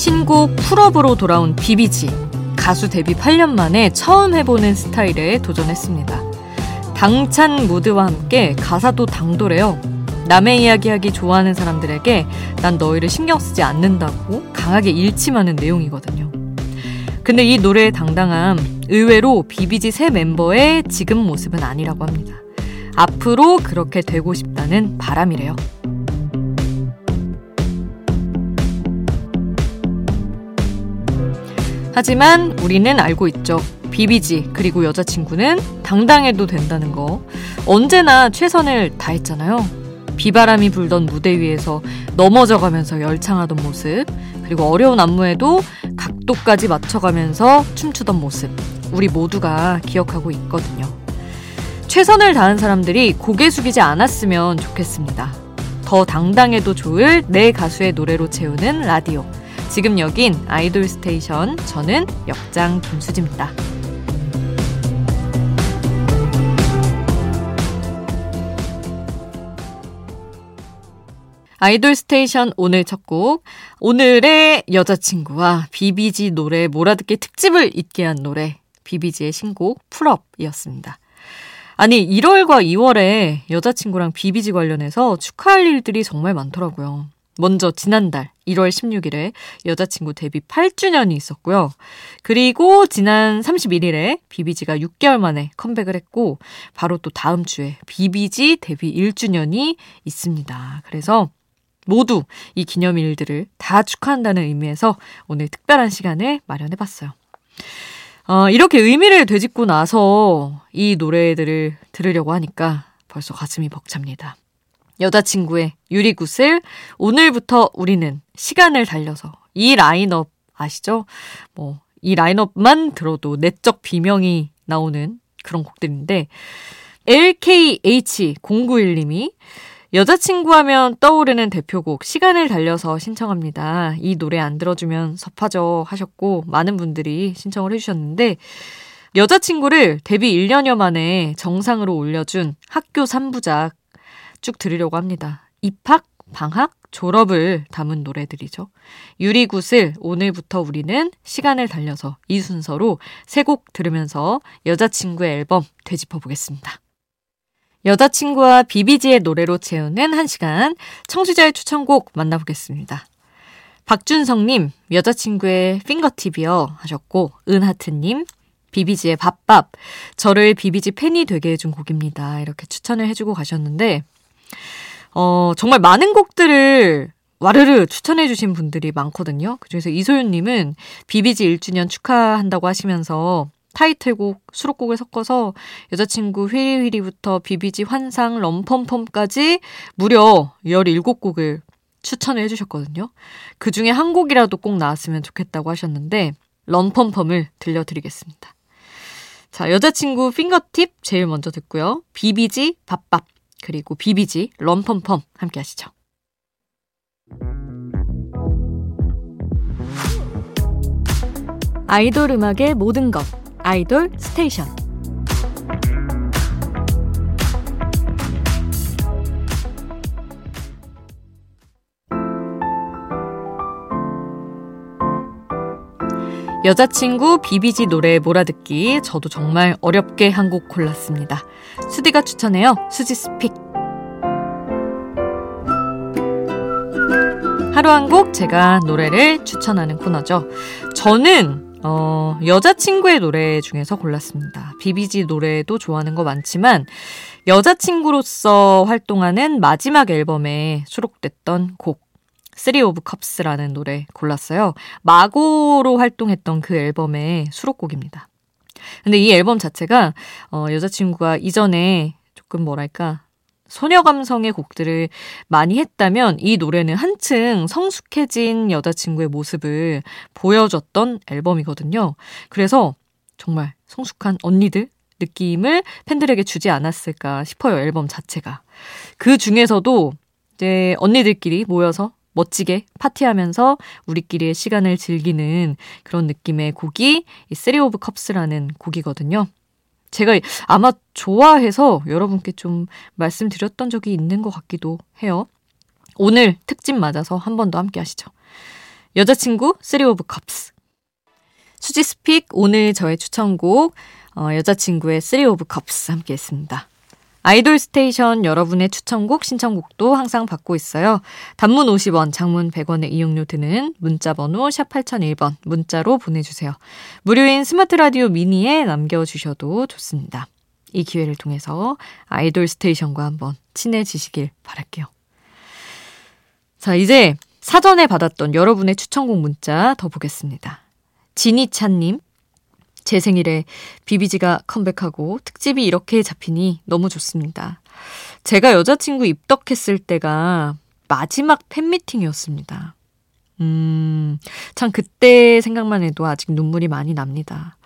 신곡 풀업으로 돌아온 비비지. 가수 데뷔 8년 만에 처음 해보는 스타일에 도전했습니다. 당찬 무드와 함께 가사도 당돌해요. 남의 이야기하기 좋아하는 사람들에게 난 너희를 신경 쓰지 않는다고 강하게 일침하는 내용이거든요. 근데 이 노래의 당당함, 의외로 비비지 새 멤버의 지금 모습은 아니라고 합니다. 앞으로 그렇게 되고 싶다는 바람이래요. 하지만 우리는 알고 있죠. 비비지 그리고 여자친구는 당당해도 된다는 거. 언제나 최선을 다했잖아요. 비바람이 불던 무대 위에서 넘어져가면서 열창하던 모습, 그리고 어려운 안무에도 각도까지 맞춰가면서 춤추던 모습, 우리 모두가 기억하고 있거든요. 최선을 다한 사람들이 고개 숙이지 않았으면 좋겠습니다. 더 당당해도 좋을 내 가수의 노래로 채우는 라디오. 지금 여긴 Idol Station. 저는 역장 김수지입니다. Idol Station 오늘 첫 곡. 오늘의 여자친구와 비비지 노래 몰아듣기 특집을 있게 한 노래. 비비지의 신곡 Pull Up이었습니다. 아니 1월과 2월에 여자친구랑 비비지 관련해서 축하할 일들이 정말 많더라고요. 먼저 지난달 1월 16일에 여자친구 데뷔 8주년이 있었고요. 그리고 지난 31일에 비비지가 6개월 만에 컴백을 했고 바로 또 다음 주에 비비지 데뷔 1주년이 있습니다. 그래서 모두 이 기념일들을 다 축하한다는 의미에서 오늘 특별한 시간을 마련해 봤어요. 어, 이렇게 의미를 되짚고 나서 이 노래들을 들으려고 하니까 벌써 가슴이 벅찹니다. 여자친구의 유리굿을 오늘부터 우리는 시간을 달려서 이 라인업 아시죠? 뭐, 이 라인업만 들어도 내적 비명이 나오는 그런 곡들인데, LKH091님이 여자친구 하면 떠오르는 대표곡 시간을 달려서 신청합니다. 이 노래 안 들어주면 섭하죠 하셨고 많은 분들이 신청을 해주셨는데 여자친구를 데뷔 1년여 만에 정상으로 올려준 학교 3부작 쭉 들으려고 합니다. 입학, 방학, 졸업을 담은 노래들이죠. 유리굿을 오늘부터 우리는 시간을 달려서 이 순서로 세 곡 들으면서 여자친구의 앨범 되짚어 보겠습니다. 여자친구와 비비지의 노래로 채우는 한 시간 청취자의 추천곡 만나보겠습니다. 박준성님, 여자친구의 핑거팁이요 하셨고, 은하트님, 비비지의 밥밥, 저를 비비지 팬이 되게 해준 곡입니다. 이렇게 추천을 해주고 가셨는데, 어, 정말 많은 곡들을 와르르 추천해주신 분들이 많거든요. 그중에서 이소윤님은 비비지 1주년 축하한다고 하시면서 타이틀곡, 수록곡을 섞어서 여자친구 휘리휘리부터 비비지 환상, 럼펌펌까지 무려 17곡을 추천을 해주셨거든요. 그 중에 한 곡이라도 꼭 나왔으면 좋겠다고 하셨는데, 럼펌펌을 들려드리겠습니다. 자, 여자친구 핑거팁 제일 먼저 듣고요. 비비지 밥밥, 그리고 비비지 럼펌펌 함께 하시죠. 아이돌 음악의 모든 것. 아이돌 스테이션 여자친구 비비지 노래 몰아듣기 저도 정말 어렵게 한 곡 골랐습니다. 수디가 추천해요. 수지 스픽. 하루 한 곡 제가 노래를 추천하는 코너죠. 저는 어, 여자친구의 노래 중에서 골랐습니다. 비비지 노래도 좋아하는 거 많지만, 여자친구로서 활동하는 마지막 앨범에 수록됐던 곡, Three of Cups라는 노래 골랐어요. 마고로 활동했던 그 앨범의 수록곡입니다. 근데 이 앨범 자체가, 어, 여자친구가 이전에 조금 뭐랄까, 소녀 감성의 곡들을 많이 했다면 이 노래는 한층 성숙해진 여자친구의 모습을 보여줬던 앨범이거든요. 그래서 정말 성숙한 언니들 느낌을 팬들에게 주지 않았을까 싶어요, 앨범 자체가. 그 중에서도 이제 언니들끼리 모여서 멋지게 파티하면서 우리끼리의 시간을 즐기는 그런 느낌의 곡이 이 Three of Cups라는 곡이거든요. 제가 아마 좋아해서 여러분께 좀 말씀드렸던 적이 있는 것 같기도 해요. 오늘 특집 맞아서 한 번 더 함께 하시죠. 여자친구 Three of Cups. 수지's pick 오늘 저의 추천곡 어, 여자친구의 Three of Cups 함께 했습니다. Idol Station 여러분의 추천곡, 신청곡도 항상 받고 있어요. 단문 50원, 장문 100원의 이용료 드는 문자번호 샵 8001번 문자로 보내주세요. 무료인 스마트 라디오 미니에 남겨주셔도 좋습니다. 이 기회를 통해서 Idol Station과 한번 친해지시길 바랄게요. 자, 이제 사전에 받았던 여러분의 추천곡 문자 더 보겠습니다. 지니찬님, 제 생일에 비비지가 컴백하고 특집이 이렇게 잡히니 너무 좋습니다. 제가 여자친구 입덕했을 때가 마지막 팬미팅이었습니다. 음, 참 그때 생각만 해도 아직 눈물이 많이 납니다.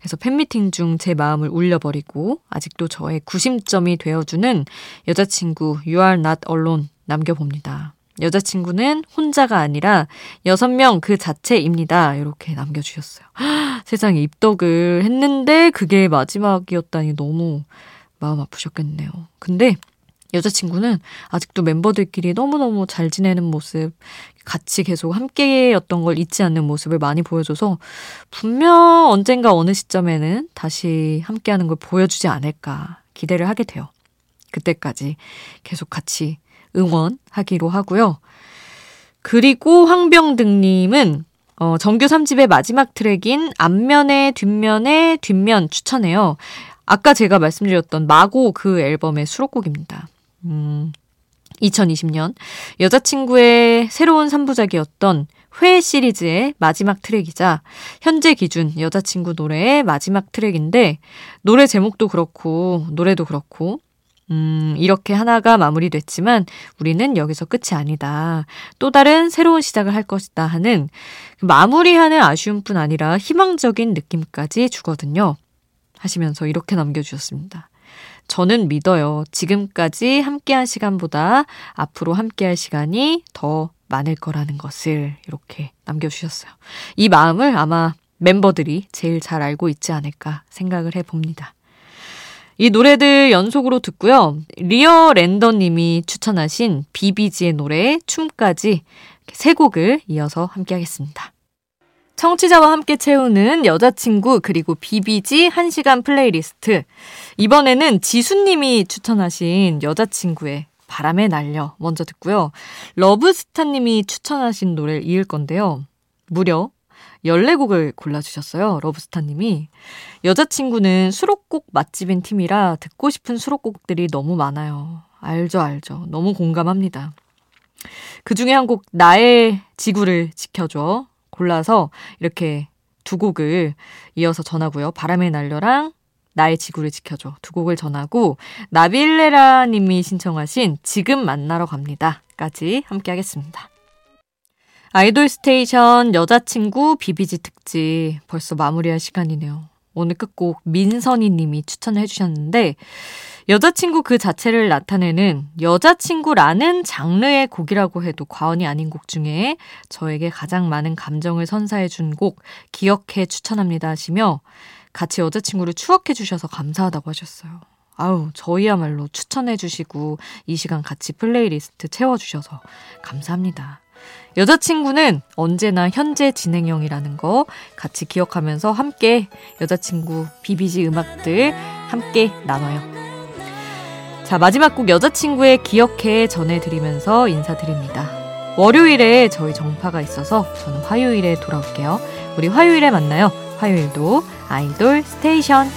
그래서 팬미팅 중 제 마음을 울려버리고 아직도 저의 구심점이 되어주는 여자친구 You are not alone 남겨봅니다. 여자친구는 혼자가 아니라 여섯 명 그 자체입니다. 이렇게 남겨주셨어요. 세상에 입덕을 했는데 그게 마지막이었다니 너무 마음 아프셨겠네요. 근데 여자친구는 아직도 멤버들끼리 너무너무 잘 지내는 모습, 같이 계속 함께였던 걸 잊지 않는 모습을 많이 보여줘서 분명 언젠가 어느 시점에는 다시 함께하는 걸 보여주지 않을까 기대를 하게 돼요. 그때까지 계속 같이 응원하기로 하고요. 그리고 황병등님은 어, 정규 3집의 마지막 트랙인 앞면에 뒷면에 뒷면 추천해요. 아까 제가 말씀드렸던 마고 그 앨범의 수록곡입니다. 음, 2020년 여자친구의 새로운 3부작이었던 회 시리즈의 마지막 트랙이자 현재 기준 여자친구 노래의 마지막 트랙인데 노래 제목도 그렇고 노래도 그렇고 음, 이렇게 하나가 마무리됐지만 우리는 여기서 끝이 아니다. 또 다른 새로운 시작을 할 것이다 하는 그 마무리하는 아쉬움뿐 아니라 희망적인 느낌까지 주거든요. 하시면서 이렇게 남겨주셨습니다. 저는 믿어요. 지금까지 함께한 시간보다 앞으로 함께할 시간이 더 많을 거라는 것을 이렇게 남겨주셨어요. 이 마음을 아마 멤버들이 제일 잘 알고 있지 않을까 생각을 해봅니다. 이 노래들 연속으로 듣고요. 리어 랜더님이 추천하신 비비지의 노래 춤까지 세 곡을 이어서 함께 하겠습니다. 청취자와 함께 채우는 여자친구 그리고 비비지 1시간 플레이리스트. 이번에는 지수님이 추천하신 여자친구의 바람에 날려 먼저 듣고요. 러브스타님이 추천하신 노래를 이을 건데요. 무려 14곡을 골라주셨어요. 러브스타님이. 여자친구는 수록곡 맛집인 팀이라 듣고 싶은 수록곡들이 너무 많아요. 알죠, 알죠. 너무 공감합니다. 그 중에 한 곡, 나의 지구를 지켜줘. 골라서 이렇게 두 곡을 이어서 전하고요. 바람의 날려랑 나의 지구를 지켜줘. 두 곡을 전하고, 나빌레라 님이 신청하신 지금 만나러 갑니다. 까지 함께 하겠습니다. 아이돌 스테이션 여자친구 비비지 특집 벌써 마무리할 시간이네요. 오늘 끝곡 민선희 님이 추천을 해주셨는데 여자친구 그 자체를 나타내는 여자친구라는 장르의 곡이라고 해도 과언이 아닌 곡 중에 저에게 가장 많은 감정을 선사해 준 곡 기억해 추천합니다 하시며 같이 여자친구를 추억해 주셔서 감사하다고 하셨어요. 아우, 저희야말로 추천해 주시고 이 시간 같이 플레이리스트 채워 주셔서 감사합니다. 여자친구는 언제나 현재 진행형이라는 거 같이 기억하면서 함께 여자친구 비비지 음악들 함께 나눠요. 자, 마지막 곡 여자친구의 기억해 전해드리면서 인사드립니다. 월요일에 저희 정파가 있어서 저는 화요일에 돌아올게요. 우리 화요일에 만나요. 화요일도 아이돌 스테이션.